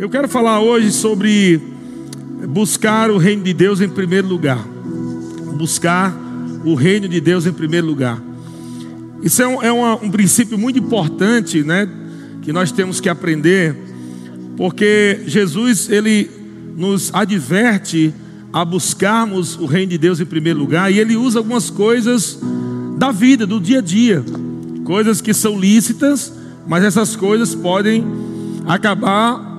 Eu quero falar hoje sobre buscar o reino de Deus em primeiro lugar. Buscar o reino de Deus em primeiro lugar. Isso é um, é uma, um princípio muito importante, né? Que nós temos que aprender, porque Jesus ele nos adverte a buscarmos o reino de Deus em primeiro lugar, e ele usa algumas coisas da vida, do dia a dia, coisas que são lícitas, mas essas coisas podem acabar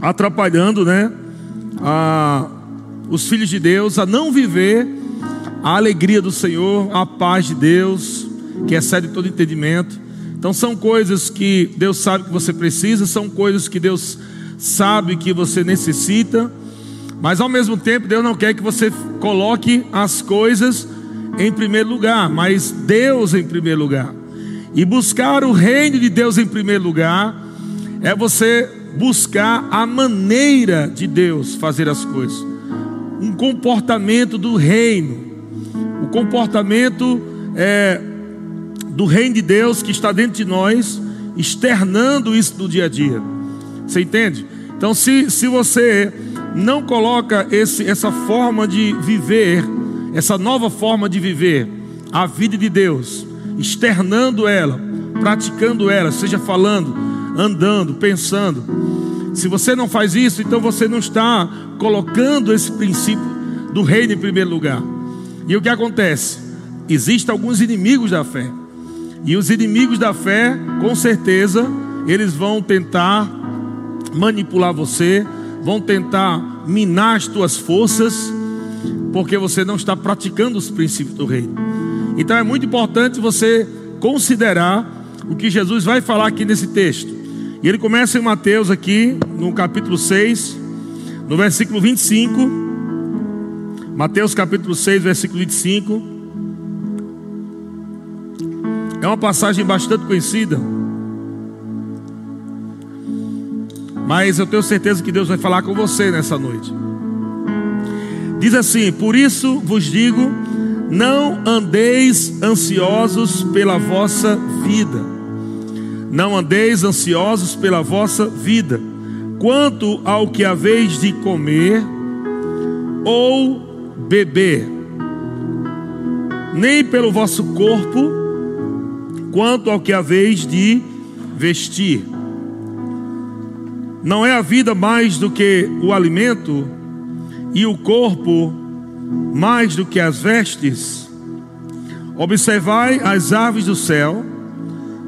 atrapalhando, né, a, os filhos de Deus a não viver a alegria do Senhor, a paz de Deus, que excede todo entendimento. Então são coisas que Deus sabe que você precisa, são coisas que Deus sabe que você necessita, mas ao mesmo tempo Deus não quer que você coloque as coisas em primeiro lugar, mas Deus em primeiro lugar. E buscar o reino de Deus em primeiro lugar é você buscar a maneira de Deus fazer as coisas, um comportamento do reino, o comportamento é, do reino de Deus que está dentro de nós, externando isso no dia a dia. Você entende? Então, se, se você não coloca esse, essa forma de viver, essa nova forma de viver a vida de Deus, externando ela, praticando ela, seja falando, andando, pensando. Se você não faz isso, então você não está colocando esse princípio do reino em primeiro lugar. E o que acontece? Existem alguns inimigos da fé. E os inimigos da fé, com certeza, eles vão tentar manipular você, vão tentar minar as tuas forças, porque você não está praticando os princípios do reino. Então é muito importante você considerar o que Jesus vai falar aqui nesse texto. E ele começa em Mateus aqui, no capítulo 6, no versículo 25. Mateus capítulo 6, versículo 25. É uma passagem bastante conhecida. Mas eu tenho certeza que Deus vai falar com você nessa noite. Diz assim: Por isso vos digo, não andeis ansiosos pela vossa vida não andeis ansiosos pela vossa vida, quanto ao que haveis de comer ou beber, nem pelo vosso corpo, quanto ao que haveis de vestir. Não é a vida mais do que o alimento, e o corpo mais do que as vestes? Observai as aves do céu,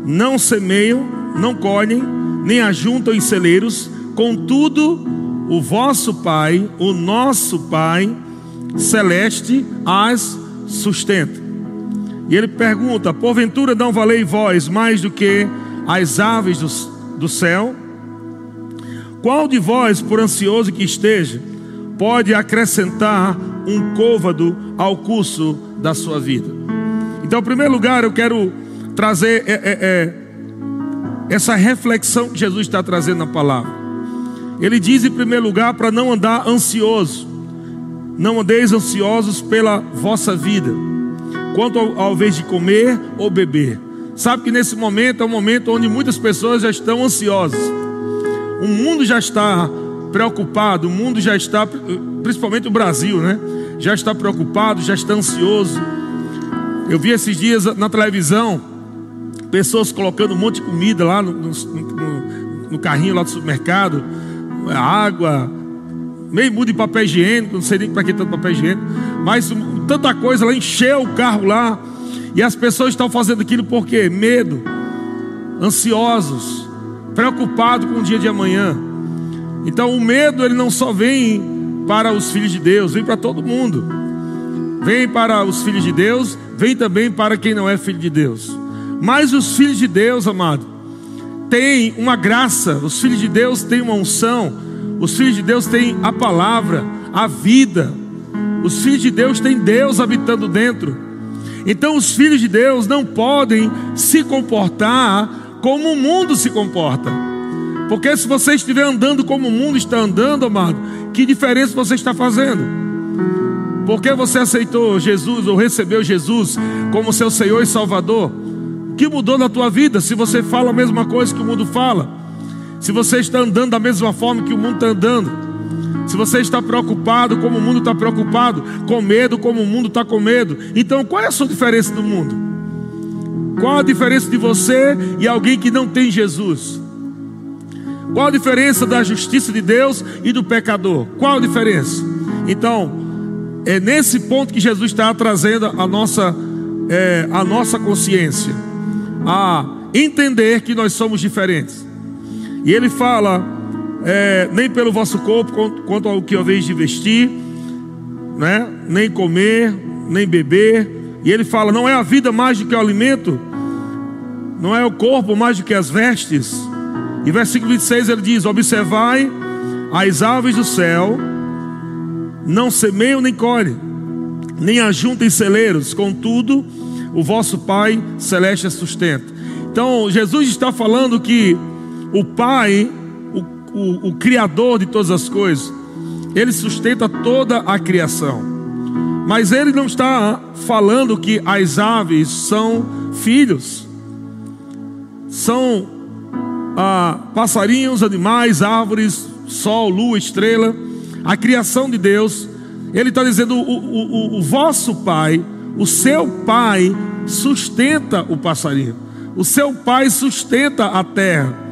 não semeiam, não colhem, nem ajuntam em celeiros, contudo, o vosso Pai, o nosso Pai celeste, as sustenta. E ele pergunta: porventura não valei vós mais do que as aves do, do céu? Qual de vós, por ansioso que esteja, pode acrescentar um côvado ao curso da sua vida? Então, em primeiro lugar, eu quero trazer é, é, é, essa reflexão que Jesus está trazendo na palavra. Ele diz, em primeiro lugar, para não andar ansioso, não andeis ansiosos pela vossa vida, quanto ao, ao vez de comer ou beber. Sabe que nesse momento é um momento onde muitas pessoas já estão ansiosas, o mundo já está preocupado, o mundo já está, principalmente o Brasil, né? Já está preocupado, já está ansioso. Eu vi esses dias na televisão pessoas colocando um monte de comida lá no, no, no, no carrinho lá do supermercado, água, meio mundo de papel higiênico, não sei nem para que tanto papel higiênico, mas tanta coisa lá, encheu o carro lá, e as pessoas estão fazendo aquilo por quê? Medo, ansiosos, preocupados com o dia de amanhã. Então o medo ele não só vem para os filhos de Deus, vem para todo mundo. Vem para os filhos de Deus, vem também para quem não é filho de Deus. Mas os filhos de Deus, amado, têm uma graça, os filhos de Deus têm uma unção, os filhos de Deus têm a palavra, a vida, os filhos de Deus têm Deus habitando dentro. Então os filhos de Deus não podem se comportar como o mundo se comporta. Porque se você estiver andando como o mundo está andando, amado, que diferença você está fazendo? Porque você aceitou Jesus ou recebeu Jesus como seu Senhor e Salvador? Que mudou na tua vida se você fala a mesma coisa que o mundo fala? se você está andando da mesma forma que o mundo está andando, se você está preocupado como o mundo está preocupado, com medo como o mundo está com medo, então qual é a sua diferença do mundo? Qual a diferença de você e alguém que não tem Jesus? Qual a diferença da justiça de Deus e do pecador? Qual a diferença? Então, é nesse ponto que Jesus está trazendo a nossa, é, a nossa consciência, a entender que nós somos diferentes. E ele fala: é, nem pelo vosso corpo quanto ao que haveis de vestir, né? nem comer, nem beber. E ele fala: não é a vida mais do que o alimento, não é o corpo mais do que as vestes. E versículo 26 ele diz: Observai as aves do céu, não semeiam nem colhem, nem ajuntem celeiros, contudo, o vosso Pai celeste sustenta. Então, Jesus está falando que o Pai, o, o, o Criador de todas as coisas, Ele sustenta toda a criação. Mas Ele não está falando que as aves são filhos, são ah, passarinhos, animais, árvores, sol, lua, estrela, a criação de Deus. Ele está dizendo: o, o, o vosso Pai, o seu Pai, sustenta o passarinho, o seu Pai sustenta a terra.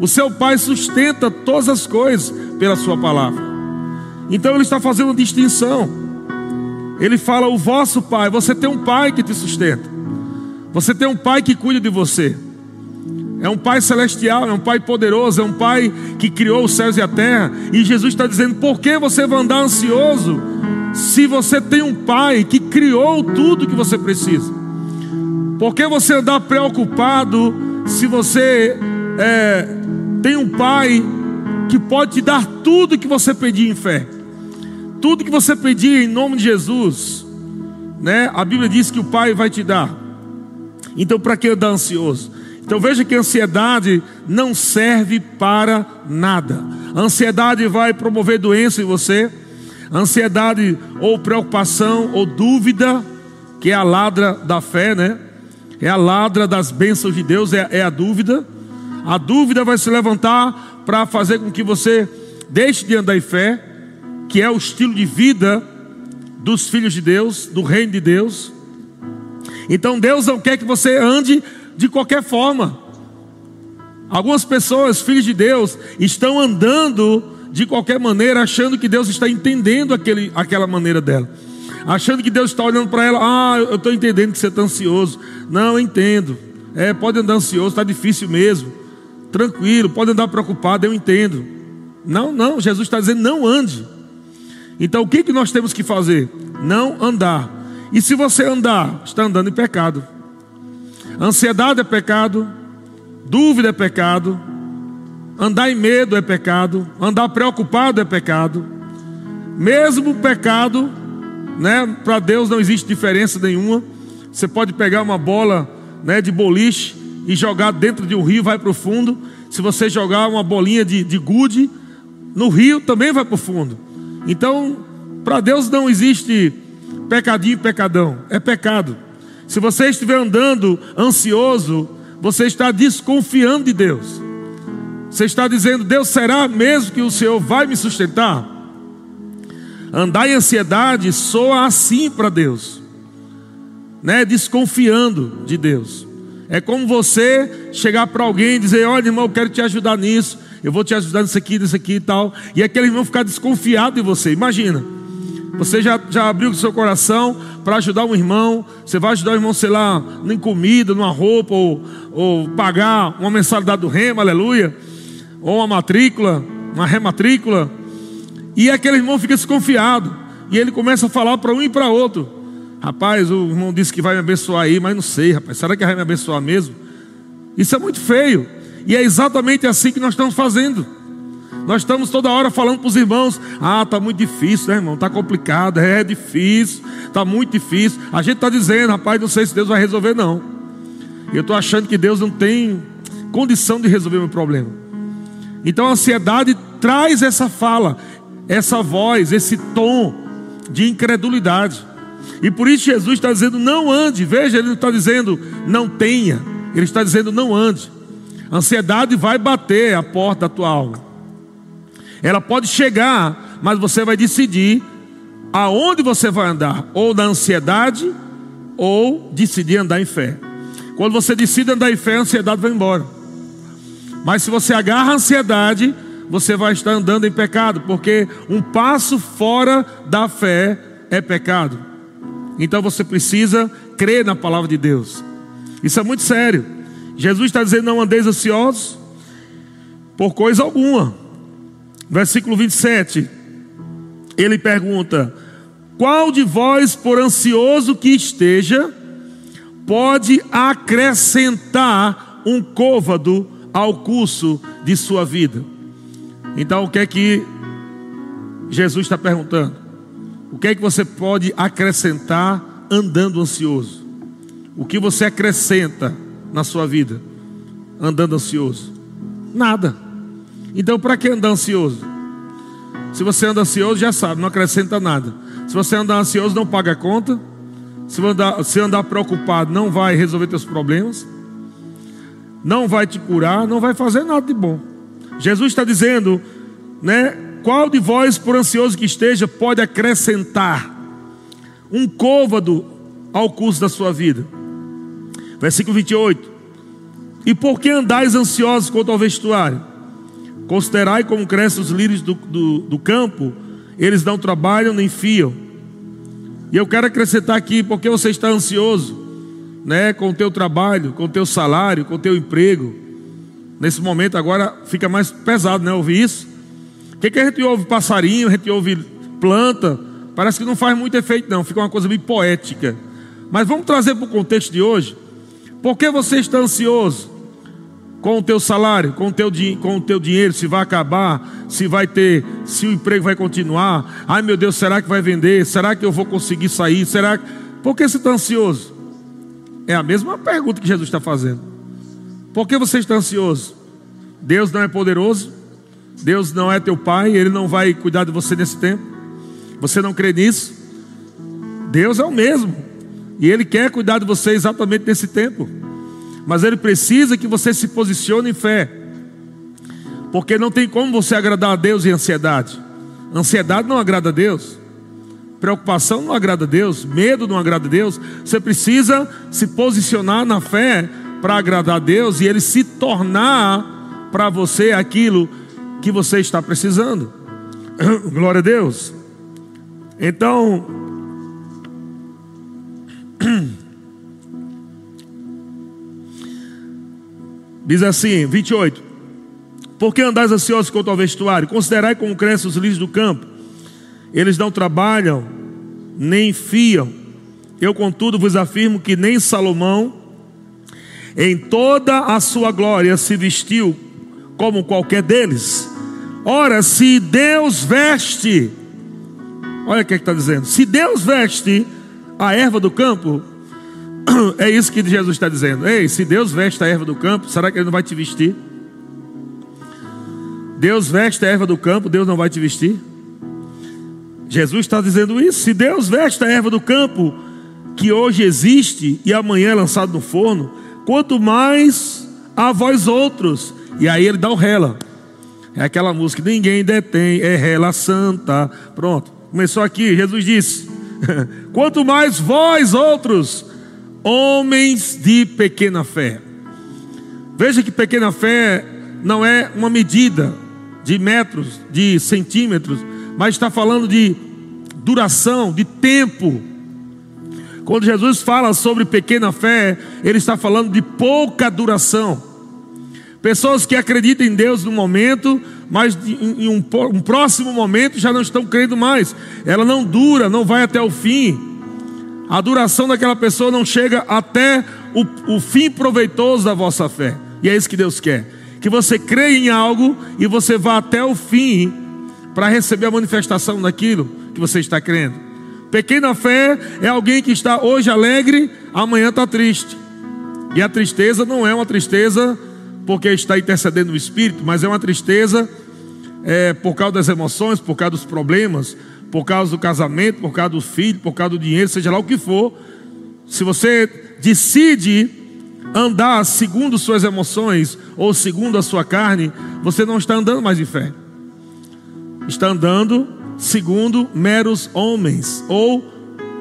O seu pai sustenta todas as coisas pela sua palavra. Então ele está fazendo distinção. Ele fala: o vosso pai, você tem um pai que te sustenta. Você tem um pai que cuida de você. É um pai celestial, é um pai poderoso, é um pai que criou os céus e a terra. E Jesus está dizendo: por que você vai andar ansioso se você tem um pai que criou tudo que você precisa? Por que você andar preocupado se você é, tem um pai que pode te dar tudo que você pedir em fé. Tudo que você pedir em nome de Jesus, né? A Bíblia diz que o pai vai te dar. Então, para que andar ansioso? Então, veja que a ansiedade não serve para nada. A ansiedade vai promover doença em você. Ansiedade ou preocupação ou dúvida, que é a ladra da fé, né? É a ladra das bênçãos de Deus, é, é a dúvida. A dúvida vai se levantar para fazer com que você deixe de andar em fé, que é o estilo de vida dos filhos de Deus, do reino de Deus. Então Deus não quer que você ande de qualquer forma. Algumas pessoas, filhos de Deus, estão andando de qualquer maneira, achando que Deus está entendendo aquele, aquela maneira dela. Achando que Deus está olhando para ela, ah, eu estou entendendo que você está ansioso. Não, eu entendo. É, pode andar ansioso, está difícil mesmo tranquilo, pode andar preocupado, eu entendo. Não, não, Jesus está dizendo: não ande. Então o que, que nós temos que fazer? Não andar. E se você andar, está andando em pecado. Ansiedade é pecado, dúvida é pecado, andar em medo é pecado, andar preocupado é pecado. Mesmo pecado, né, para Deus não existe diferença nenhuma. Você pode pegar uma bola né, de boliche e jogar dentro de um rio, vai para o fundo. Se você jogar uma bolinha de, de gude no rio, também vai para o fundo. Então, para Deus não existe pecadinho e pecadão, é pecado. Se você estiver andando ansioso, você está desconfiando de Deus. Você está dizendo, Deus será mesmo que o Senhor vai me sustentar? Andar em ansiedade soa assim para Deus, né? Desconfiando de Deus. É como você chegar para alguém e dizer: Olha, irmão, eu quero te ajudar nisso, eu vou te ajudar nisso aqui, nisso aqui e tal. E aquele irmão ficar desconfiado de você. Imagina, você já, já abriu o seu coração para ajudar um irmão, você vai ajudar o irmão, sei lá, em comida, numa roupa, ou, ou pagar uma mensalidade do remo, aleluia, ou uma matrícula, uma rematrícula. E aquele irmão fica desconfiado. E ele começa a falar para um e para outro. Rapaz, o irmão disse que vai me abençoar aí, mas não sei, rapaz. Será que vai me abençoar mesmo? Isso é muito feio. E é exatamente assim que nós estamos fazendo. Nós estamos toda hora falando para os irmãos: ah, está muito difícil, né, irmão? Está complicado, é difícil, está muito difícil. A gente está dizendo, rapaz, não sei se Deus vai resolver, não. Eu estou achando que Deus não tem condição de resolver meu problema. Então a ansiedade traz essa fala, essa voz, esse tom de incredulidade. E por isso Jesus está dizendo: não ande. Veja, ele não está dizendo não tenha, ele está dizendo não ande. A ansiedade vai bater a porta da tua alma. Ela pode chegar, mas você vai decidir aonde você vai andar, ou na ansiedade, ou decidir andar em fé. Quando você decide andar em fé, a ansiedade vai embora. Mas se você agarra a ansiedade, você vai estar andando em pecado, porque um passo fora da fé é pecado. Então você precisa crer na palavra de Deus. Isso é muito sério. Jesus está dizendo: não andeis ansiosos por coisa alguma. Versículo 27. Ele pergunta: Qual de vós, por ansioso que esteja, pode acrescentar um côvado ao curso de sua vida? Então, o que é que Jesus está perguntando? O que é que você pode acrescentar andando ansioso? O que você acrescenta na sua vida andando ansioso? Nada. Então, para que andar ansioso? Se você anda ansioso, já sabe, não acrescenta nada. Se você andar ansioso, não paga a conta. Se andar, se andar preocupado, não vai resolver teus problemas. Não vai te curar, não vai fazer nada de bom. Jesus está dizendo, né? Qual de vós, por ansioso que esteja, pode acrescentar um côvado ao curso da sua vida? Versículo 28. E por que andais ansiosos quanto ao vestuário? Considerai como crescem os lírios do, do, do campo, eles não trabalham nem fiam. E eu quero acrescentar aqui, porque você está ansioso, né, com o teu trabalho, com o teu salário, com o teu emprego. Nesse momento agora fica mais pesado, né, ouvir isso. O que, que a gente ouve passarinho, a gente ouve planta, parece que não faz muito efeito não, fica uma coisa bem poética. Mas vamos trazer para o contexto de hoje. Por que você está ansioso? com o teu salário, com o teu, com o teu dinheiro, se vai acabar, se vai ter, se o emprego vai continuar. Ai meu Deus, será que vai vender? Será que eu vou conseguir sair? Será que... Por que você está ansioso? É a mesma pergunta que Jesus está fazendo. Por que você está ansioso? Deus não é poderoso? Deus não é teu pai? Ele não vai cuidar de você nesse tempo? Você não crê nisso? Deus é o mesmo. E Ele quer cuidar de você exatamente nesse tempo mas ele precisa que você se posicione em fé, porque não tem como você agradar a Deus em ansiedade. Ansiedade não agrada a Deus, preocupação não agrada a Deus, medo não agrada a Deus. Você precisa se posicionar na fé para agradar a Deus e Ele se tornar para você aquilo que você está precisando. Glória a Deus. Então, Diz assim, 28. Porque andais ansiosos quanto ao vestuário? Considerai como crescem os lírios do campo. Eles não trabalham, nem fiam. Eu, contudo, vos afirmo que nem Salomão, em toda a sua glória, se vestiu como qualquer deles. Ora, se Deus veste, olha o que é está dizendo: se Deus veste a erva do campo, É isso que Jesus está dizendo. Ei, se Deus veste a erva do campo, será que Ele não vai te vestir? Deus veste a erva do campo, Deus não vai te vestir? Jesus está dizendo isso. Se Deus veste a erva do campo, que hoje existe e amanhã é lançado no forno, quanto mais a vós outros. E aí ele dá o rela. É aquela música, ninguém detém, é rela santa. Pronto, começou aqui, Jesus disse: quanto mais vós outros, homens de pequena fé. Veja que pequena fé não é uma medida de metros, de centímetros, mas está falando de duração, de tempo. Quando Jesus fala sobre pequena fé, ele está falando de pouca duração. Pessoas que acreditam em Deus no momento, mas em um, um próximo momento já não estão crendo mais. Ela não dura, não vai até o fim a duração daquela pessoa não chega até o, o fim proveitoso da vossa fé. E é isso que Deus quer. Que você creia em algo e você vá até o fim para receber a manifestação daquilo que você está crendo. Pequena fé é alguém que está hoje alegre, amanhã está triste. E a tristeza não é uma tristeza porque está intercedendo no espírito, mas é uma tristeza é, por causa das emoções, por causa dos problemas, por causa do casamento, por causa do filho, por causa do dinheiro, seja lá o que for, se você decide andar segundo suas emoções ou segundo a sua carne, você não está andando mais em fé. Está andando segundo meros homens ou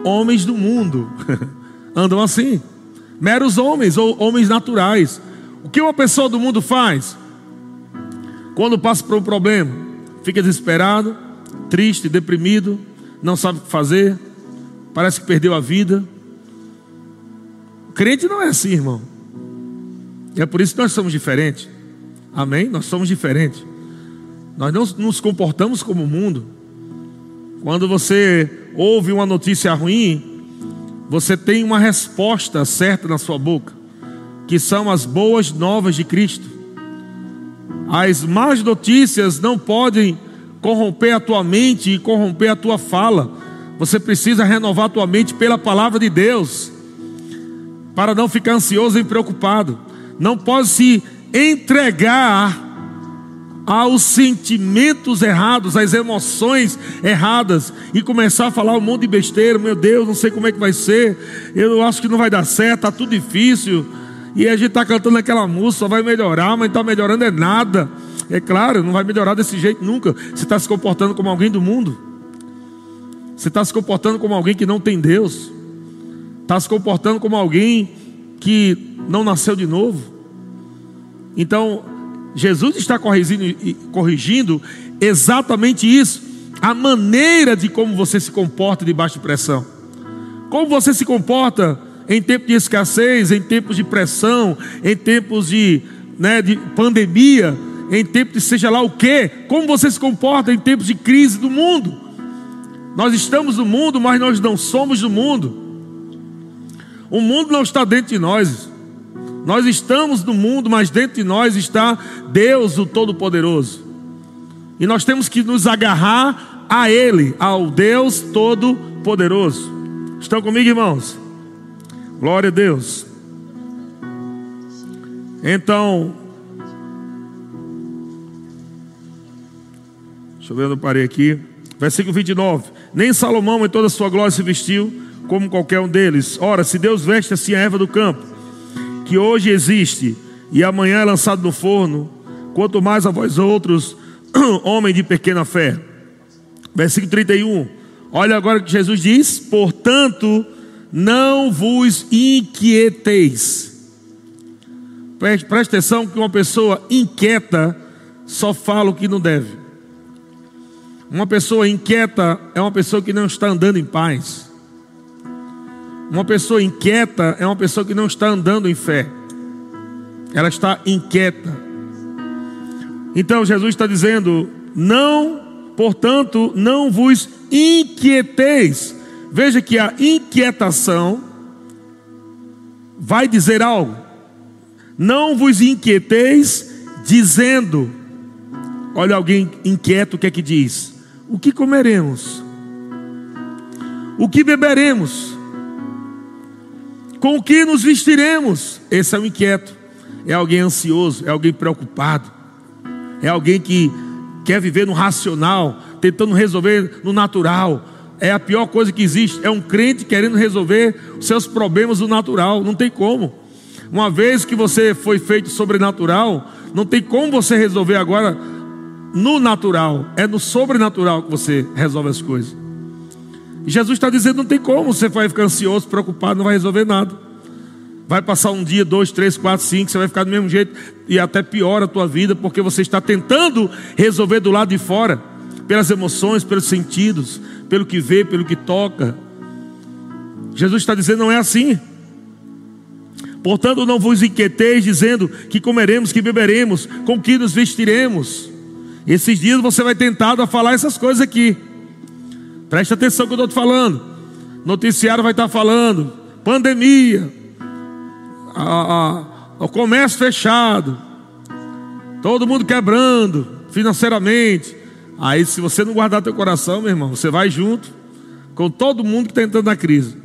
homens do mundo. Andam assim. Meros homens ou homens naturais. O que uma pessoa do mundo faz? Quando passa por um problema, fica desesperado, triste, deprimido, não sabe o que fazer, parece que perdeu a vida. O crente não é assim, irmão. E é por isso que nós somos diferentes. Amém? Nós somos diferentes. Nós não nos comportamos como o mundo. Quando você ouve uma notícia ruim, você tem uma resposta certa na sua boca, que são as boas novas de Cristo. As más notícias não podem corromper a tua mente e corromper a tua fala. Você precisa renovar a tua mente pela palavra de Deus, para não ficar ansioso e preocupado. Não pode se entregar aos sentimentos errados, às emoções erradas e começar a falar um monte de besteira, meu Deus, não sei como é que vai ser, eu acho que não vai dar certo, está tudo difícil. E a gente está cantando aquela música, vai melhorar, mas está melhorando é nada. É claro, não vai melhorar desse jeito nunca. Você está se comportando como alguém do mundo. Você está se comportando como alguém que não tem Deus. Está se comportando como alguém que não nasceu de novo. Então, Jesus está corrigindo, corrigindo exatamente isso, a maneira de como você se comporta debaixo de pressão. Como você se comporta em tempos de escassez, em tempos de pressão, em tempos de, né, de pandemia, em tempos de seja lá o que, como você se comporta em tempos de crise do mundo. Nós estamos no mundo, mas nós não somos do mundo. O mundo não está dentro de nós. Nós estamos no mundo, mas dentro de nós está Deus, o Todo-Poderoso. E nós temos que nos agarrar a Ele, ao Deus Todo-Poderoso. Estão comigo, irmãos? Glória a Deus. Então, deixa eu ver eu parei aqui. Versículo 29. Nem Salomão em toda a sua glória se vestiu como qualquer um deles. Ora, se Deus veste assim a erva do campo, que hoje existe e amanhã é lançado no forno, quanto mais a vós outros, homem de pequena fé. Versículo 31. Olha agora o que Jesus diz: portanto, não vos inquieteis. Preste, preste atenção que uma pessoa inquieta só fala o que não deve. Uma pessoa inquieta é uma pessoa que não está andando em paz. Uma pessoa inquieta é uma pessoa que não está andando em fé, ela está inquieta. Então Jesus está dizendo: não, portanto, não vos inquieteis. Veja que a inquietação vai dizer algo. Não vos inquieteis, dizendo: olha, alguém inquieto, o que é que diz? O que comeremos? O que beberemos? Com o que nos vestiremos? Esse é o inquieto. É alguém ansioso, é alguém preocupado. É alguém que quer viver no racional, tentando resolver no natural. É a pior coisa que existe. É um crente querendo resolver os seus problemas no natural. Não tem como. Uma vez que você foi feito sobrenatural, não tem como você resolver agora no natural. É no sobrenatural que você resolve as coisas. Jesus está dizendo: não tem como, você vai ficar ansioso, preocupado, não vai resolver nada. Vai passar um dia, dois, três, quatro, cinco, você vai ficar do mesmo jeito e até piora a tua vida, porque você está tentando resolver do lado de fora, pelas emoções, pelos sentidos, pelo que vê, pelo que toca. Jesus está dizendo: não é assim. Portanto, não vos inquieteis dizendo que comeremos, que beberemos, com que nos vestiremos. Esses dias você vai tentar falar essas coisas aqui. Preste atenção que eu estou te falando. Noticiário vai estar falando. Pandemia. A, a, o comércio fechado. Todo mundo quebrando financeiramente. Aí, se você não guardar teu coração, meu irmão, você vai junto com todo mundo que está entrando na crise.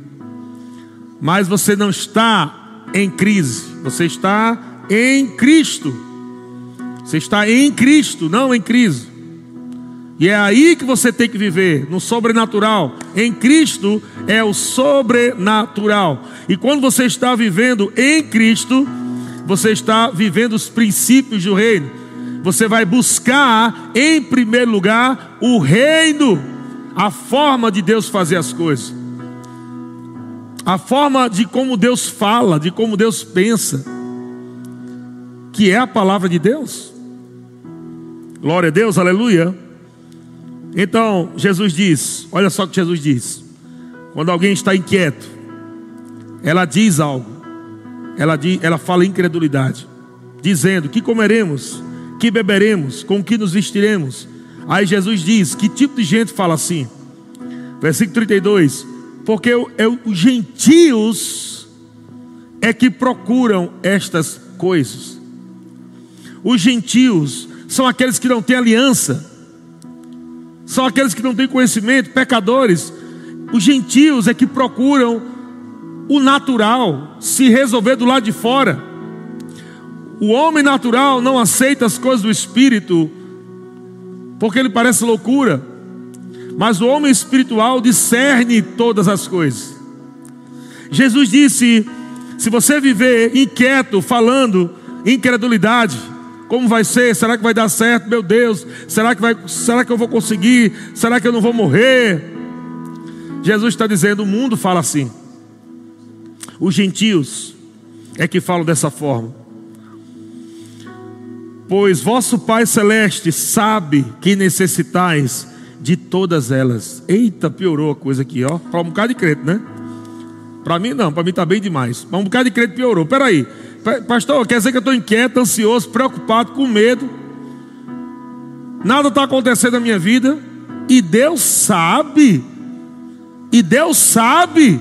Mas você não está em crise. Você está em Cristo. Você está em Cristo, não em crise. E é aí que você tem que viver, no sobrenatural. Em Cristo é o sobrenatural. E quando você está vivendo em Cristo, você está vivendo os princípios do reino. Você vai buscar, em primeiro lugar, o reino, a forma de Deus fazer as coisas, a forma de como Deus fala, de como Deus pensa, que é a palavra de Deus. Glória a Deus, aleluia. Então, Jesus diz: olha só o que Jesus diz. Quando alguém está inquieto, ela diz algo, ela, diz, ela fala incredulidade, dizendo: Que comeremos, que beberemos, com que nos vestiremos. Aí Jesus diz: Que tipo de gente fala assim? Versículo 32: Porque eu, eu, os gentios é que procuram estas coisas. Os gentios são aqueles que não têm aliança são aqueles que não têm conhecimento, pecadores. Os gentios é que procuram o natural, se resolver do lado de fora. O homem natural não aceita as coisas do espírito, porque ele parece loucura. Mas o homem espiritual discerne todas as coisas. Jesus disse: se você viver inquieto, falando incredulidade, como vai ser? Será que vai dar certo? Meu Deus, será que, vai, será que eu vou conseguir? Será que eu não vou morrer? Jesus está dizendo: o mundo fala assim. Os gentios é que falam dessa forma. Pois vosso Pai Celeste sabe que necessitais de todas elas. Eita, piorou a coisa aqui, ó. Para um bocado de crente, né? Para mim não, para mim está bem demais. Para um bocado de crente piorou. Peraí. aí. Pastor, quer dizer que eu estou inquieto, ansioso, preocupado, com medo. Nada está acontecendo na minha vida. E Deus sabe. E Deus sabe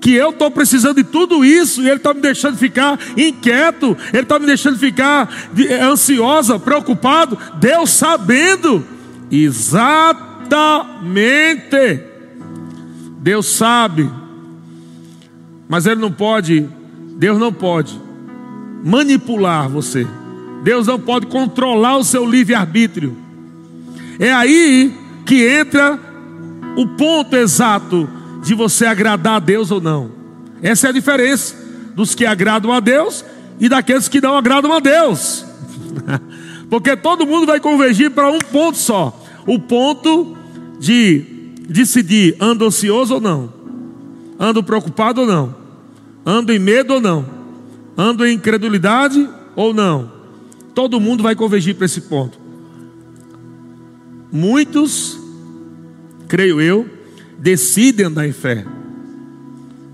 que eu estou precisando de tudo isso. E Ele está me deixando ficar inquieto. Ele está me deixando ficar eh, ansiosa, preocupado. Deus sabendo. Exatamente. Deus sabe. Mas Ele não pode. Deus não pode manipular você. Deus não pode controlar o seu livre-arbítrio. É aí que entra o ponto exato de você agradar a Deus ou não. Essa é a diferença dos que agradam a Deus e daqueles que não agradam a Deus. Porque todo mundo vai convergir para um ponto só: o ponto de decidir ando ansioso ou não, ando preocupado ou não, ando em medo ou não. Ando em incredulidade ou não? Todo mundo vai convergir para esse ponto. Muitos, creio eu, decidem andar em fé.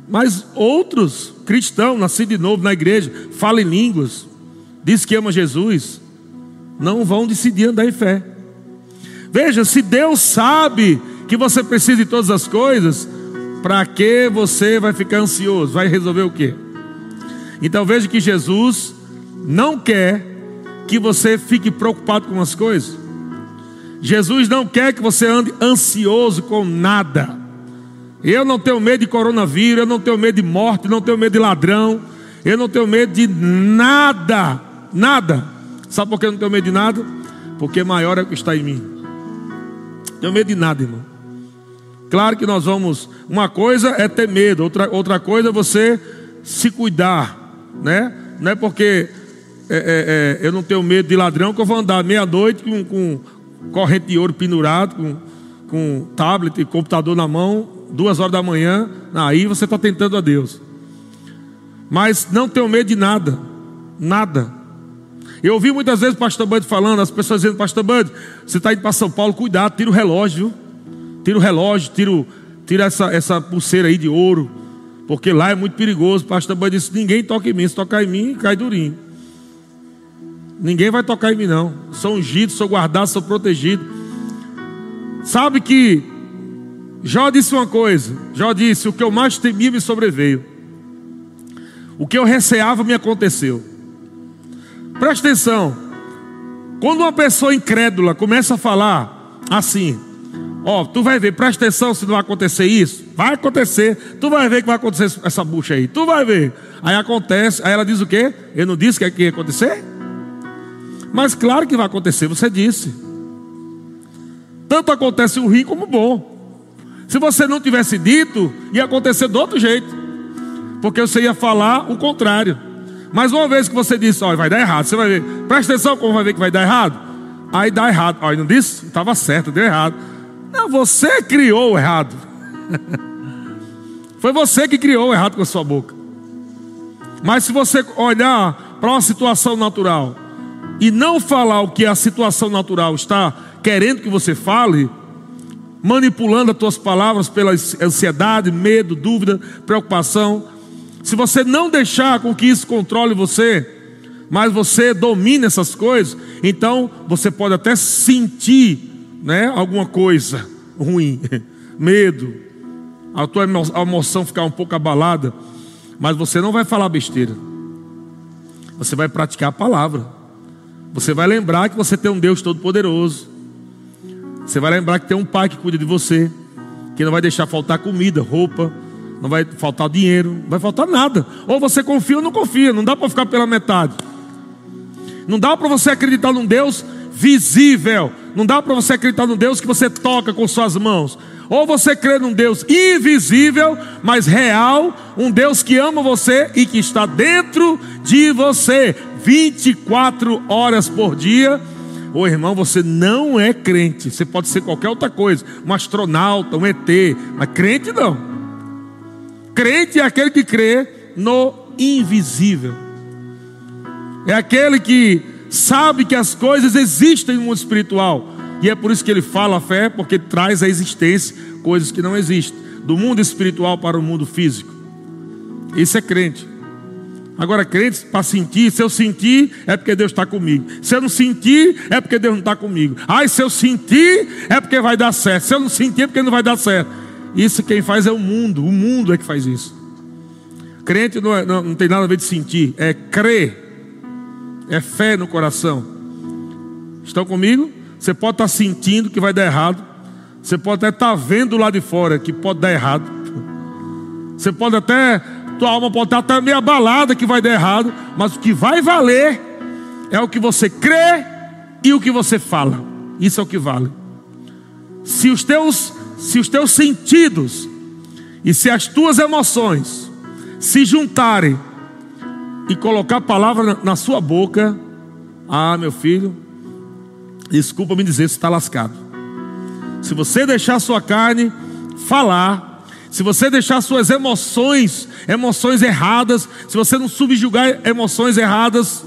Mas outros, cristãos, nascidos de novo na igreja, falam em línguas, diz que ama Jesus, não vão decidir andar em fé. Veja, se Deus sabe que você precisa de todas as coisas, para que você vai ficar ansioso? Vai resolver o quê? Então veja que Jesus não quer que você fique preocupado com as coisas. Jesus não quer que você ande ansioso com nada. Eu não tenho medo de coronavírus, eu não tenho medo de morte, não tenho medo de ladrão, eu não tenho medo de nada, nada. Sabe por que eu não tenho medo de nada? Porque maior é o que está em mim. Tenho medo de nada, irmão. Claro que nós vamos. Uma coisa é ter medo, outra, outra coisa é você se cuidar né? Não é porque é, é, é, eu não tenho medo de ladrão que eu vou andar meia-noite com, com, corrente de ouro pendurado, com, com tablet e computador na mão, duas horas da manhã. Aí você está tentando a Deus. Mas não tenho medo de nada, nada. Eu ouvi muitas vezes o pastor Bud falando, as pessoas dizendo, pastor Bud, você está indo para São Paulo, cuidado, tira o relógio, viu? Tira o relógio, tira, tira essa, essa pulseira aí de ouro. Porque lá é muito perigoso. O pastor Boi disse: ninguém toca em mim. Se tocar em mim, cai durinho. Ninguém vai tocar em mim, não. Sou ungido, sou guardado, sou protegido. Sabe que Jó disse uma coisa. Jó disse: O que eu mais temia me sobreveio. O que eu receava me aconteceu. Presta atenção. Quando uma pessoa incrédula começa a falar assim, Ó, tu vai ver, presta atenção se não acontecer isso. Vai acontecer. Tu vai ver que vai acontecer essa bucha aí. Tu vai ver. Aí acontece. Aí ela diz o quê? Eu não disse que, é que ia acontecer? Mas claro que vai acontecer, você disse. Tanto acontece o ruim como o bom. Se você não tivesse dito, ia acontecer do outro jeito. Porque você ia falar o contrário. Mas uma vez que você disse, olha, vai dar errado, você vai ver, presta atenção como vai ver que vai dar errado. Aí dá errado. Olha, não disse? Estava certo, deu errado. Não, você criou errado. Foi você que criou errado com a sua boca. Mas se você olhar para uma situação natural e não falar o que a situação natural está querendo que você fale, manipulando as tuas palavras pela ansiedade, medo, dúvida, preocupação, se você não deixar com que isso controle você, mas você domina essas coisas, então você pode até sentir, né, alguma coisa ruim, medo, a tua emoção ficar um pouco abalada, mas você não vai falar besteira. Você vai praticar a palavra. Você vai lembrar que você tem um Deus todo poderoso. Você vai lembrar que tem um pai que cuida de você, que não vai deixar faltar comida, roupa, não vai faltar dinheiro, não vai faltar nada. Ou você confia ou não confia, não dá para ficar pela metade. Não dá para você acreditar num Deus visível, não dá para você acreditar num Deus que você toca com suas mãos. Ou você crê num Deus invisível, mas real, um Deus que ama você e que está dentro de você 24 horas por dia Ô irmão, você não é crente. Você pode ser qualquer outra coisa, um astronauta, um ET, mas crente não. Crente é aquele que crê no invisível. É aquele que sabe que as coisas existem no mundo espiritual. E é por isso que ele fala a fé, porque traz à existência coisas que não existem. Do mundo espiritual para o mundo físico. Isso é crente. Agora, crentes, para sentir, se eu sentir, é porque Deus está comigo. Se eu não sentir, é porque Deus não está comigo. Ai, se eu sentir, é porque vai dar certo. Se eu não sentir, é porque não vai dar certo. Isso quem faz é o mundo. O mundo é que faz isso. Crente não, é, não, não tem nada a ver de sentir, é crer. É fé no coração. Estão comigo? Você pode estar tá sentindo que vai dar errado. Você pode até estar tá vendo lá de fora que pode dar errado. Você pode até tua alma pode estar até meio abalada que vai dar errado, mas o que vai valer é o que você crê e o que você fala. Isso é o que vale. Se os teus, se os teus sentidos e se as tuas emoções se juntarem e colocar a palavra na, sua boca, ah, meu filho, desculpa me dizer, você está lascado. Se você deixar sua carne falar, se você deixar suas emoções, emoções erradas, se você não subjugar emoções erradas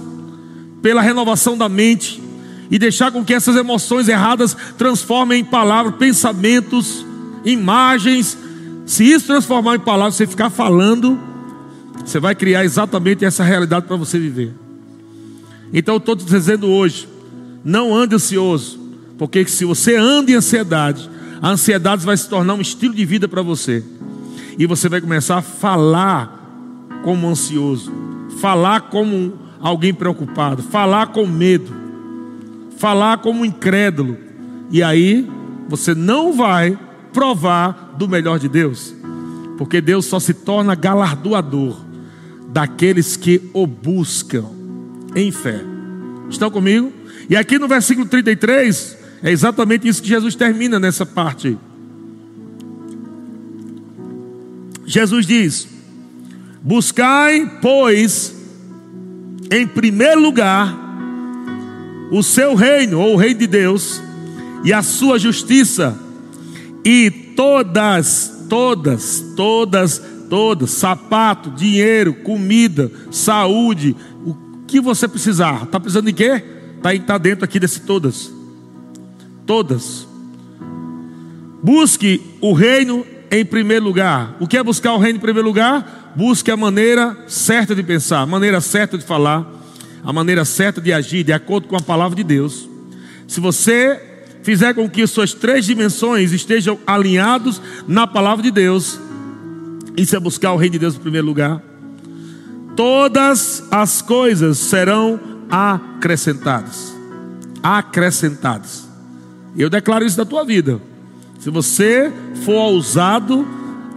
pela renovação da mente e deixar com que essas emoções erradas transformem em palavras, pensamentos, imagens, se isso transformar em palavras, você ficar falando, você vai criar exatamente essa realidade para você viver. Então eu estou te dizendo hoje, não ande ansioso, porque se você anda em ansiedade, a ansiedade vai se tornar um estilo de vida para você. E você vai começar a falar como ansioso, falar como alguém preocupado, falar com medo, falar como incrédulo. E aí você não vai provar do melhor de Deus, porque Deus só se torna galardoador daqueles que o buscam em fé. Estão comigo? E aqui no versículo 33, é exatamente isso que Jesus termina nessa parte. Jesus diz: Buscai, pois, em primeiro lugar, o seu reino, ou o reino de Deus, e a sua justiça, e todas, todas, todas, todas, sapato, dinheiro, comida, saúde, o que você precisar. Está precisando de quê? Está tá dentro aqui desse todas. Todas. Busque o reino em primeiro lugar. O que é buscar o reino em primeiro lugar? Busque a maneira certa de pensar, a maneira certa de falar, a maneira certa de agir, de acordo com a palavra de Deus. Se você fizer com que suas três dimensões estejam alinhados na palavra de Deus, isso é buscar o reino de Deus em primeiro lugar. Todas as coisas serão acrescentadas. Acrescentadas. Eu declaro isso na tua vida. Se você for ousado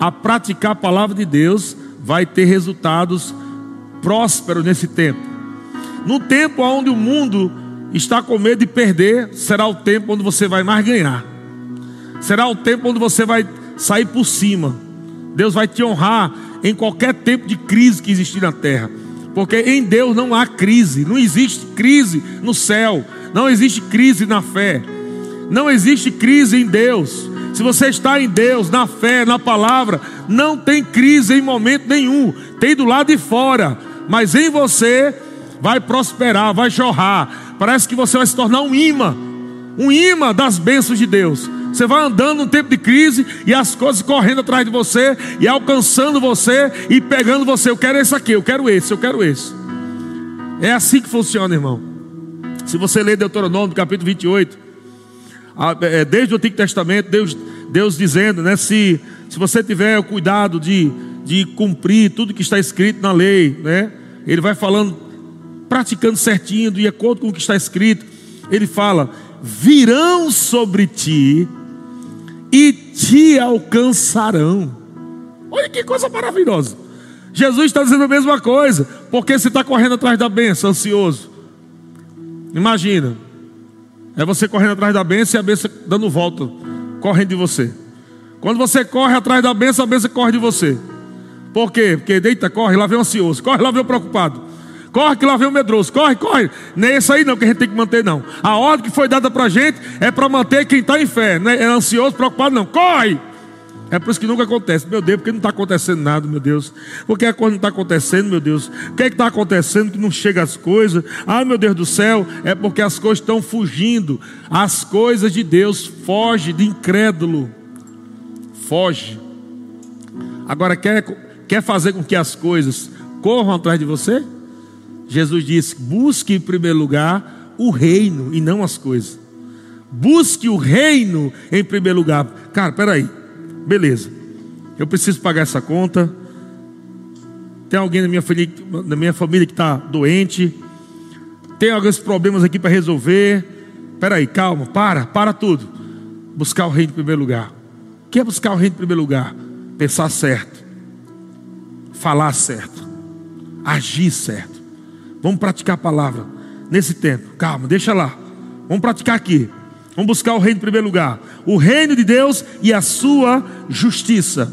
a praticar a palavra de Deus, vai ter resultados prósperos nesse tempo. No tempo onde o mundo está com medo de perder, será o tempo onde você vai mais ganhar. Será o tempo onde você vai sair por cima. Deus vai te honrar em qualquer tempo de crise que existir na terra. Porque em Deus não há crise, não existe crise no céu, não existe crise na fé, não existe crise em Deus. Se você está em Deus, na fé, na palavra, não tem crise em momento nenhum, tem do lado de fora, mas em você vai prosperar, vai jorrar. Parece que você vai se tornar um imã, um imã das bênçãos de Deus. Você vai andando num tempo de crise e as coisas correndo atrás de você e alcançando você e pegando você. Eu quero esse aqui, eu quero esse, eu quero esse. É assim que funciona, irmão. Se você ler Deuteronômio, capítulo 28, é, desde o Antigo Testamento, Deus, Deus dizendo, né? Se, se você tiver o cuidado de, de cumprir tudo que está escrito na lei, né? Ele vai falando, praticando certinho, de acordo com o que está escrito. Ele fala: virão sobre ti e te alcançarão. Olha que coisa maravilhosa. Jesus está dizendo a mesma coisa, porque você está correndo atrás da benção, ansioso. Imagina, é você correndo atrás da benção e a benção dando volta, correndo de você. Quando você corre atrás da benção, a benção corre de você. Por quê? Porque deita, corre, lá vem o ansioso, corre, lá vem o preocupado. Corre que lá vem o medroso, corre, corre. Não é isso aí não que a gente tem que manter, não. A ordem que foi dada para a gente é para manter quem está em fé, não é ansioso, preocupado, não. Corre! É por isso que nunca acontece. Meu Deus, porque não está acontecendo nada, meu Deus. Porque a coisa não está acontecendo, meu Deus. O que é que está acontecendo que não chega as coisas? Ah, meu Deus do céu, é porque as coisas estão fugindo. As coisas de Deus foge de incrédulo. Foge. Agora, quer, quer fazer com que as coisas corram atrás de você? Jesus disse: busque em primeiro lugar o reino e não as coisas. Busque o reino em primeiro lugar. Cara, peraí, beleza. Eu preciso pagar essa conta. Tem alguém na minha família, na minha família que está doente. Tem alguns problemas aqui para resolver. Peraí, calma, para, para tudo. Buscar o reino em primeiro lugar. O que é buscar o reino em primeiro lugar? Pensar certo, falar certo, agir certo. Vamos praticar a palavra nesse tempo. Calma, deixa lá. Vamos praticar aqui. Vamos buscar o reino em primeiro lugar. O reino de Deus e a sua justiça.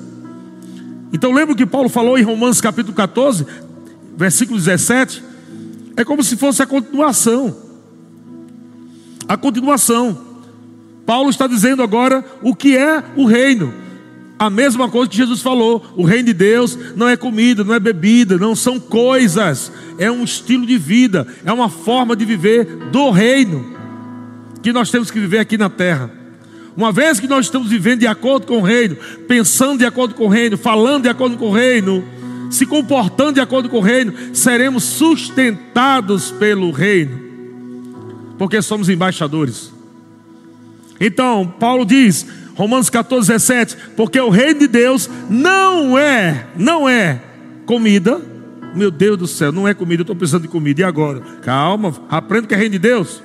Então lembra o que Paulo falou em Romanos capítulo 14, versículo 17? É como se fosse a continuação. A continuação. Paulo está dizendo agora o que é o reino. A mesma coisa que Jesus falou: o reino de Deus não é comida, não é bebida, não são coisas, é um estilo de vida, é uma forma de viver do reino que nós temos que viver aqui na terra. Uma vez que nós estamos vivendo de acordo com o reino, pensando de acordo com o reino, falando de acordo com o reino, se comportando de acordo com o reino, seremos sustentados pelo reino, porque somos embaixadores. Então, Paulo diz: Romanos 14, 17: Porque o reino de Deus não é, não é comida. Meu Deus do céu, não é comida, eu estou pensando em comida. E agora? Calma, aprenda que é reino de Deus.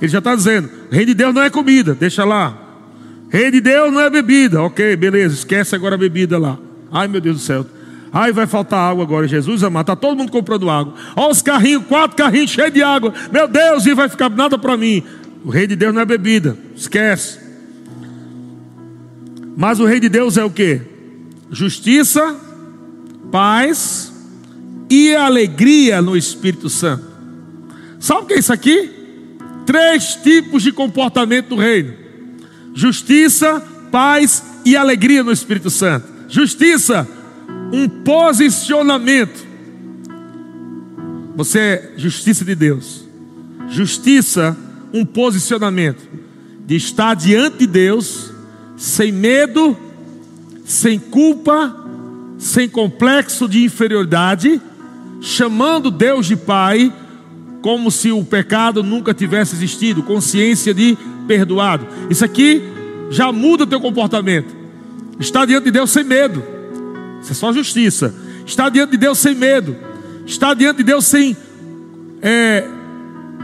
Ele já está dizendo: reino de Deus não é comida, deixa lá. Reino de Deus não é bebida. Ok, beleza, esquece agora a bebida lá. Ai meu Deus do céu. Ai, vai faltar água agora. Jesus amado, está todo mundo comprando água. Olha os carrinhos, quatro carrinhos cheios de água. Meu Deus, e vai ficar nada para mim. O reino de Deus não é bebida, esquece. Mas o rei de Deus é o que? Justiça, paz e alegria no Espírito Santo. Sabe o que é isso aqui? Três tipos de comportamento do reino: justiça, paz e alegria no Espírito Santo. Justiça, um posicionamento. Você é justiça de Deus. Justiça, um posicionamento de estar diante de Deus sem medo, sem culpa, sem complexo de inferioridade, chamando Deus de Pai, como se o pecado nunca tivesse existido, consciência de perdoado. Isso aqui já muda o teu comportamento. Está diante de Deus sem medo. Isso é só justiça. Está diante de Deus sem medo. Está diante de Deus sem é,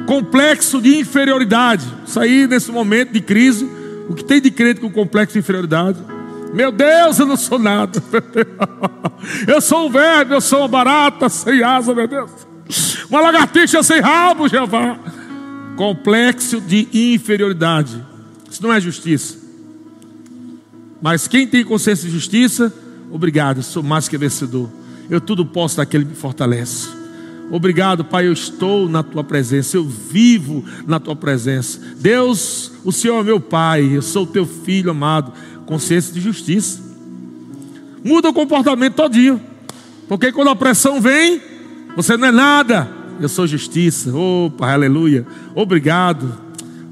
complexo de inferioridade. Isso aí nesse momento de crise o que tem de crente com complexo de inferioridade? Meu Deus, eu não sou nada. Eu sou um verme, eu sou uma barata sem asa, meu Deus. Uma lagartixa sem rabo, Jeová. Complexo de inferioridade. Isso não é justiça. Mas quem tem consciência de justiça, obrigado, sou mais que vencedor. Eu tudo posso daquele que me fortalece. Obrigado, Pai, eu estou na tua presença, eu vivo na tua presença. Deus, o Senhor é meu Pai, eu sou teu filho amado. Consciência de justiça. Muda o comportamento todinho. Porque quando a pressão vem, você não é nada. Eu sou justiça. Opa, aleluia. Obrigado.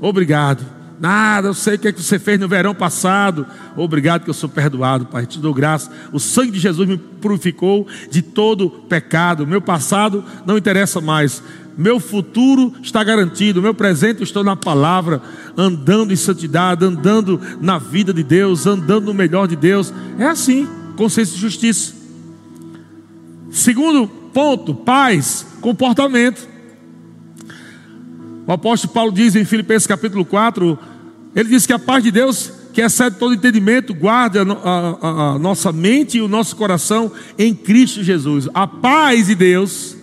Obrigado. Nada, eu sei o que, é que você fez no verão passado. Obrigado que eu sou perdoado, Pai. Te dou graça. O sangue de Jesus me purificou de todo pecado. Meu passado não interessa mais. Meu futuro está garantido. Meu presente estou na palavra, andando em santidade, andando na vida de Deus, andando no melhor de Deus. É assim, consciência de justiça. Segundo ponto, paz, comportamento. O apóstolo Paulo diz em Filipenses capítulo 4, ele diz que a paz de Deus, que excede todo entendimento, guarda a, a, a nossa mente e o nosso coração em Cristo Jesus. A paz de Deus,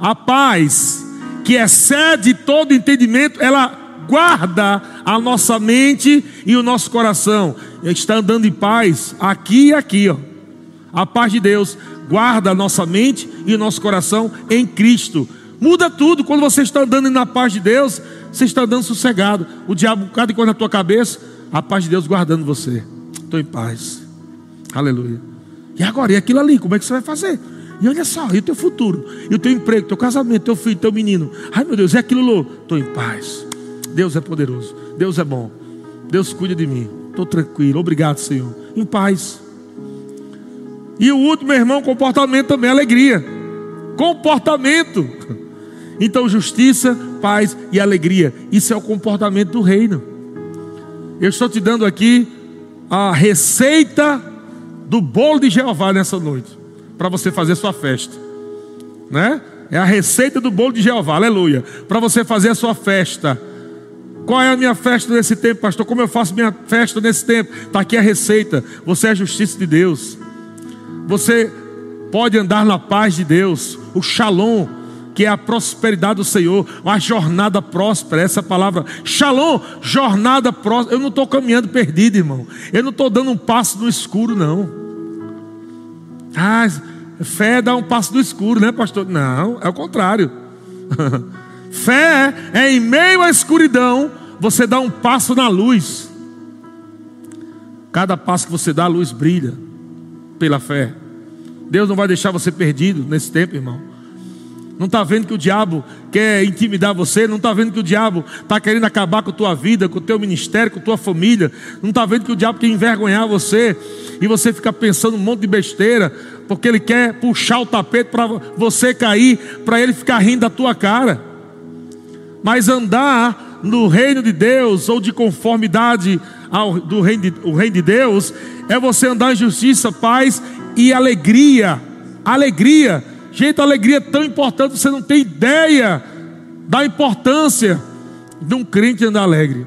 a paz que excede todo entendimento, ela guarda a nossa mente e o nosso coração. Está andando em paz aqui e aqui, ó. A paz de Deus guarda a nossa mente e o nosso coração em Cristo. Muda tudo. Quando você está andando na paz de Deus, você está andando sossegado. O diabo, cada coisa na tua cabeça, a paz de Deus guardando você. Estou em paz. Aleluia. E agora, e aquilo ali, como é que você vai fazer? E olha só, e o teu futuro, e o teu emprego, teu casamento, teu filho, teu menino. Ai meu Deus, é aquilo, estou em paz. Deus é poderoso, Deus é bom, Deus cuida de mim. Estou tranquilo, obrigado, Senhor. Em paz. E o último, meu irmão, comportamento também, alegria. Comportamento. Então, justiça, paz e alegria. Isso é o comportamento do reino. Eu estou te dando aqui a receita do bolo de Jeová nessa noite, para você fazer sua festa, né? É a receita do bolo de Jeová, aleluia, para você fazer a sua festa. Qual é a minha festa nesse tempo, pastor? Como eu faço minha festa nesse tempo? Está aqui a receita. Você é a justiça de Deus. Você pode andar na paz de Deus, o shalom, que é a prosperidade do Senhor, uma jornada próspera, essa palavra, shalom, jornada próspera. Eu não estou caminhando perdido, irmão. Eu não estou dando um passo no escuro, não. Ah, fé dar um passo no escuro, né, pastor? Não, é o contrário. fé é em meio à escuridão, você dá um passo na luz. Cada passo que você dá, a luz brilha pela fé. Deus não vai deixar você perdido nesse tempo, irmão. Não está vendo que o diabo quer intimidar você? Não está vendo que o diabo está querendo acabar com a tua vida, com o teu ministério, com a tua família? Não está vendo que o diabo quer envergonhar você? E você fica pensando um monte de besteira, porque ele quer puxar o tapete para você cair, para ele ficar rindo da tua cara. Mas andar no reino de Deus, ou de conformidade ao do reino de, o reino de Deus, é você andar em justiça, paz e alegria. Alegria Gente, a alegria é tão importante, você não tem ideia da importância de um crente andar alegre.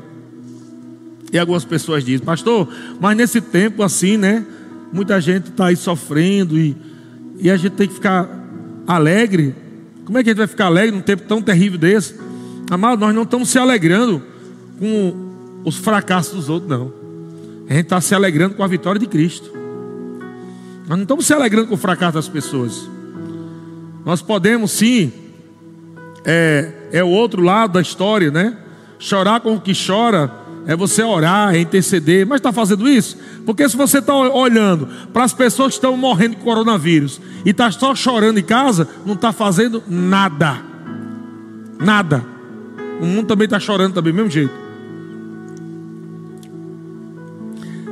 E algumas pessoas dizem, pastor, mas nesse tempo assim, né? Muita gente está aí sofrendo e, e a gente tem que ficar alegre. Como é que a gente vai ficar alegre num tempo tão terrível desse? Amado, nós não estamos se alegrando com os fracassos dos outros, não. A gente está se alegrando com a vitória de Cristo. Nós não estamos se alegrando com o fracasso das pessoas. Nós podemos sim, é, é o outro lado da história, né? Chorar com o que chora é você orar, é interceder, mas está fazendo isso? Porque se você está olhando para as pessoas que estão morrendo de coronavírus e está só chorando em casa, não está fazendo nada. Nada. O mundo também está chorando também, do mesmo jeito.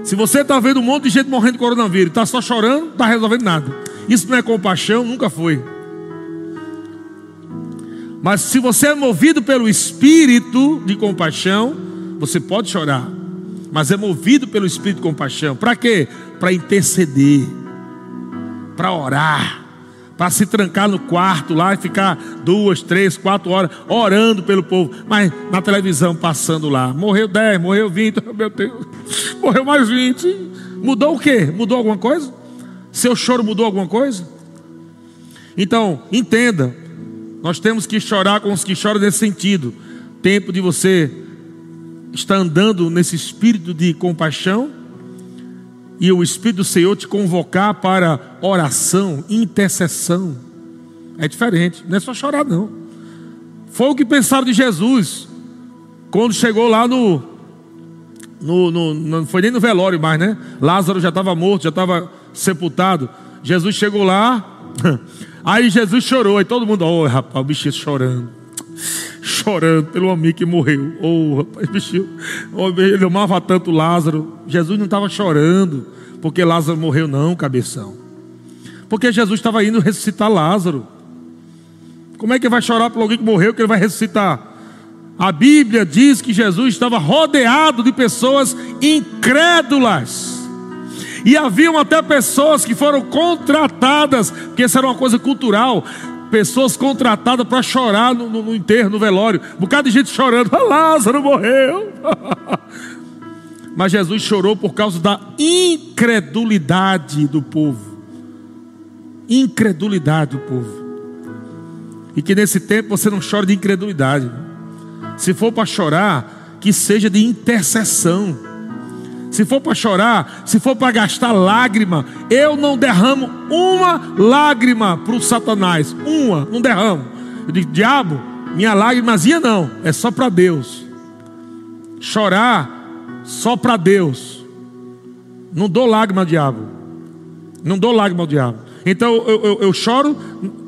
Se você está vendo um monte de gente morrendo de coronavírus, está só chorando, está resolvendo nada. Isso não é compaixão, nunca foi. Mas se você é movido pelo espírito de compaixão, você pode chorar. Mas é movido pelo espírito de compaixão. Para quê? Para interceder, para orar, para se trancar no quarto lá e ficar duas, três, quatro horas orando pelo povo. Mas na televisão passando lá, morreu dez, morreu vinte, meu Deus, morreu mais vinte. Mudou o quê? Mudou alguma coisa? Seu choro mudou alguma coisa? Então, entenda, nós temos que chorar com os que choram nesse sentido. Tempo de você estar andando nesse espírito de compaixão e o Espírito do Senhor te convocar para oração, intercessão. É diferente, não é só chorar, não. Foi o que pensaram de Jesus quando chegou lá no. no, no não foi nem no velório mais, né? Lázaro já estava morto, já estava sepultado. Jesus chegou lá, aí Jesus chorou, aí todo mundo, oh rapaz, o bichinho chorando, chorando pelo amigo que morreu. Oh rapaz, bichinho, oh, ele amava tanto Lázaro. Jesus não estava chorando porque Lázaro morreu, não, cabeção. Porque Jesus estava indo ressuscitar Lázaro. Como é que vai chorar por alguém que morreu que ele vai ressuscitar? A Bíblia diz que Jesus estava rodeado de pessoas incrédulas. E haviam até pessoas que foram contratadas, porque isso era uma coisa cultural. Pessoas contratadas para chorar no, no, no, enterro, no velório. Um bocado de gente chorando. Ah, Lázaro morreu. Mas Jesus chorou por causa da incredulidade do povo. Incredulidade do povo. E que nesse tempo você não chore de incredulidade. Se for para chorar, que seja de intercessão. Se for para chorar, se for para gastar lágrima, eu não derramo uma lágrima para o Satanás. Uma, não derramo. Eu digo, diabo, minha lágrimazinha não, é só para Deus. Chorar só para Deus. Não dou lágrima ao diabo. Não dou lágrima ao diabo. Então eu, eu, eu, choro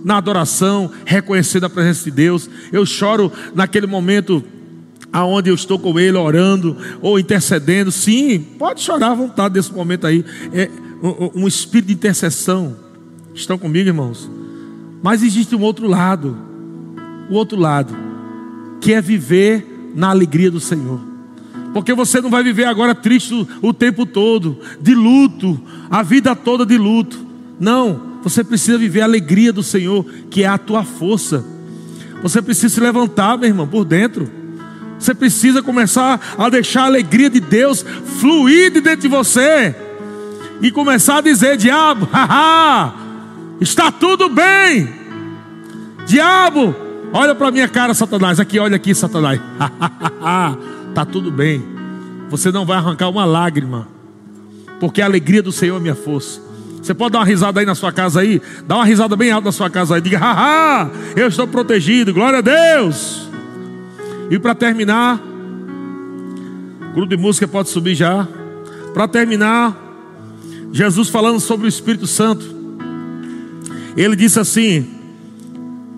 na adoração, reconhecendo a presença de Deus. Eu choro naquele momento aonde eu estou com Ele orando ou intercedendo. Sim, pode chorar à vontade nesse momento aí. É um, espírito de intercessão. Estão comigo, irmãos? Mas existe um outro lado. O outro lado, que é viver na alegria do Senhor. Porque você não vai viver agora triste o tempo todo, de luto, a vida toda de luto. Não, você precisa viver a alegria do Senhor, que é a tua força. Você precisa se levantar, meu irmão, por dentro. Você precisa começar a deixar a alegria de Deus fluir de dentro de você. E começar a dizer: Diabo, haha, está tudo bem. Diabo, olha para minha cara, Satanás. Aqui, olha aqui, Satanás. está tudo bem. Você não vai arrancar uma lágrima, porque a alegria do Senhor é minha força. Você pode dar uma risada aí na sua casa aí? Dá uma risada bem alta na sua casa aí. Diga, haha, eu estou protegido, glória a Deus. E para terminar, grupo de música pode subir já. Para terminar, Jesus falando sobre o Espírito Santo. Ele disse assim,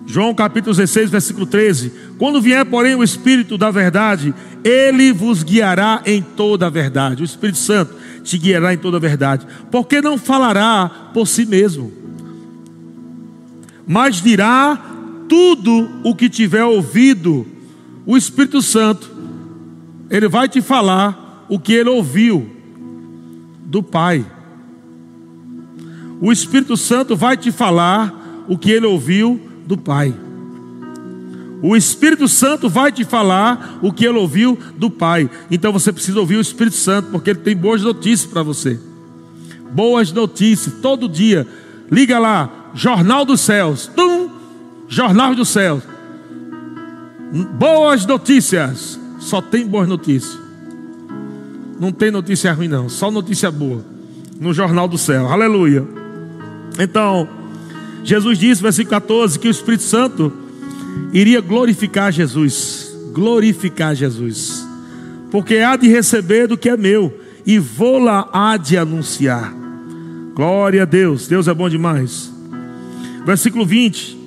João capítulo 16, versículo 13: Quando vier, porém, o Espírito da verdade, ele vos guiará em toda a verdade. O Espírito Santo te guiará em toda a verdade, porque não falará por si mesmo, mas dirá tudo o que tiver ouvido o Espírito Santo, ele vai te falar o que ele ouviu do Pai. O Espírito Santo vai te falar o que ele ouviu do Pai. O Espírito Santo vai te falar o que ele ouviu do Pai. Então você precisa ouvir o Espírito Santo, porque ele tem boas notícias para você. Boas notícias, todo dia. Liga lá, Jornal dos Céus. Tum! Jornal dos Céus. Boas notícias. Só tem boas notícias. Não tem notícia ruim, não. Só notícia boa. No Jornal do Céu. Aleluia. Então, Jesus disse, versículo 14, que o Espírito Santo iria glorificar Jesus. Glorificar Jesus. Porque há de receber do que é meu. E vou lá há de anunciar. Glória a Deus. Deus é bom demais. Versículo 20.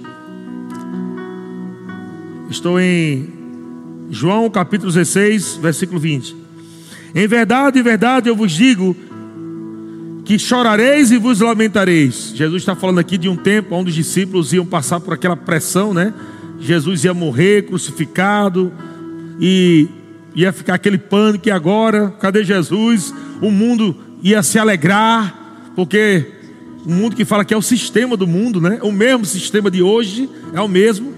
Estou em João capítulo 16, versículo 20. Em verdade, em verdade eu vos digo que chorareis e vos lamentareis. Jesus está falando aqui de um tempo onde os discípulos iam passar por aquela pressão, né? Jesus ia morrer crucificado e ia ficar aquele pânico e agora, cadê Jesus? O mundo ia se alegrar, porque o mundo que fala que é o sistema do mundo, né? O mesmo sistema de hoje é o mesmo.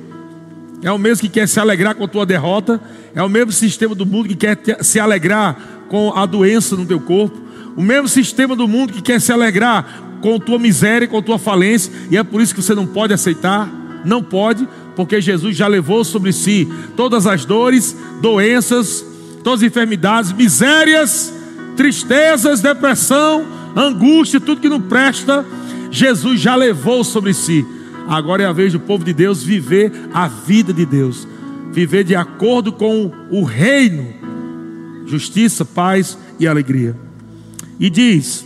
É o mesmo que quer se alegrar com a tua derrota. É o mesmo sistema do mundo que quer se alegrar com a doença no teu corpo. O mesmo sistema do mundo que quer se alegrar com a tua miséria, com a tua falência. E é por isso que você não pode aceitar. Não pode, porque Jesus já levou sobre si todas as dores, doenças, todas as enfermidades, misérias, tristezas, depressão, angústia, tudo que não presta, Jesus já levou sobre si. Agora é a vez do povo de Deus viver a vida de Deus, viver de acordo com o reino, justiça, paz e alegria. E diz: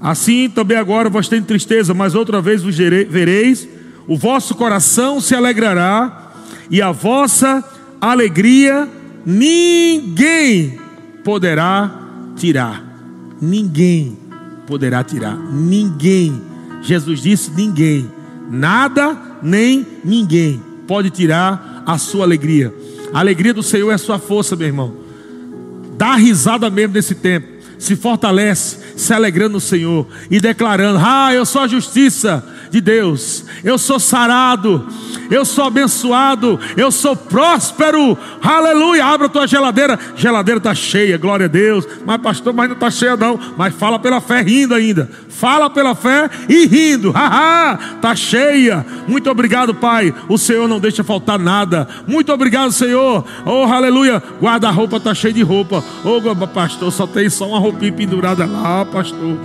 Assim também agora vós tendes tristeza, mas outra vez vos vereis, o vosso coração se alegrará, e a vossa alegria ninguém poderá tirar. Ninguém poderá tirar. Ninguém. Jesus disse: ninguém. Nada nem ninguém pode tirar a sua alegria. A alegria do Senhor é a sua força, meu irmão. Dá risada mesmo nesse tempo. Se fortalece, se alegrando no Senhor e declarando: Ah, eu sou a justiça de Deus, eu sou sarado, eu sou abençoado, eu sou próspero, aleluia. Abra tua geladeira, geladeira está cheia, glória a Deus. Mas, pastor, mas não está cheia, não. Mas fala pela fé, rindo ainda. Fala pela fé e rindo, haha, está cheia. Muito obrigado, Pai. O Senhor não deixa faltar nada. Muito obrigado, Senhor. Oh, aleluia. Guarda-roupa está cheio de roupa. Oh, pastor, só tem só uma roupinha pendurada lá, pastor.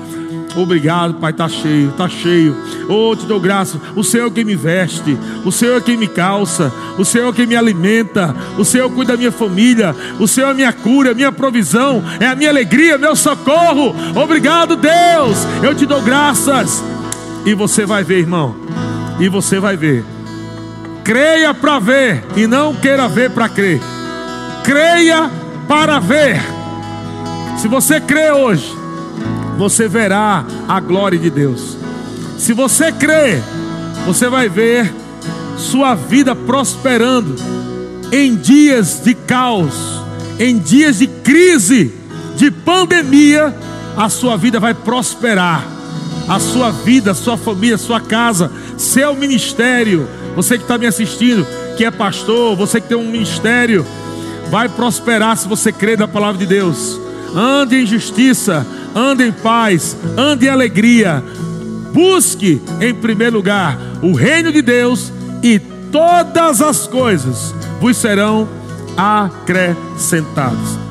Obrigado, Pai, está cheio, está cheio. Oh, te dou graça. O Senhor é quem me veste, o Senhor é quem me calça, o Senhor é quem me alimenta, o Senhor cuida da minha família, o Senhor é minha cura, minha provisão, é a minha alegria, meu socorro. Obrigado, Deus. Eu te dou graças. E você vai ver, irmão. E você vai ver. Creia para ver e não queira ver para crer. Creia para ver. Se você crê hoje, você verá a glória de Deus. Se você crê, você vai ver sua vida prosperando em dias de caos, em dias de crise, de pandemia, a sua vida vai prosperar. A sua vida, sua família, sua casa, seu ministério, você que está me assistindo, que é pastor, você que tem um ministério, vai prosperar se você crer na palavra de Deus. Ande em justiça, ande em paz, ande em alegria. Busque em primeiro lugar o reino de Deus e todas as coisas vos serão acrescentadas.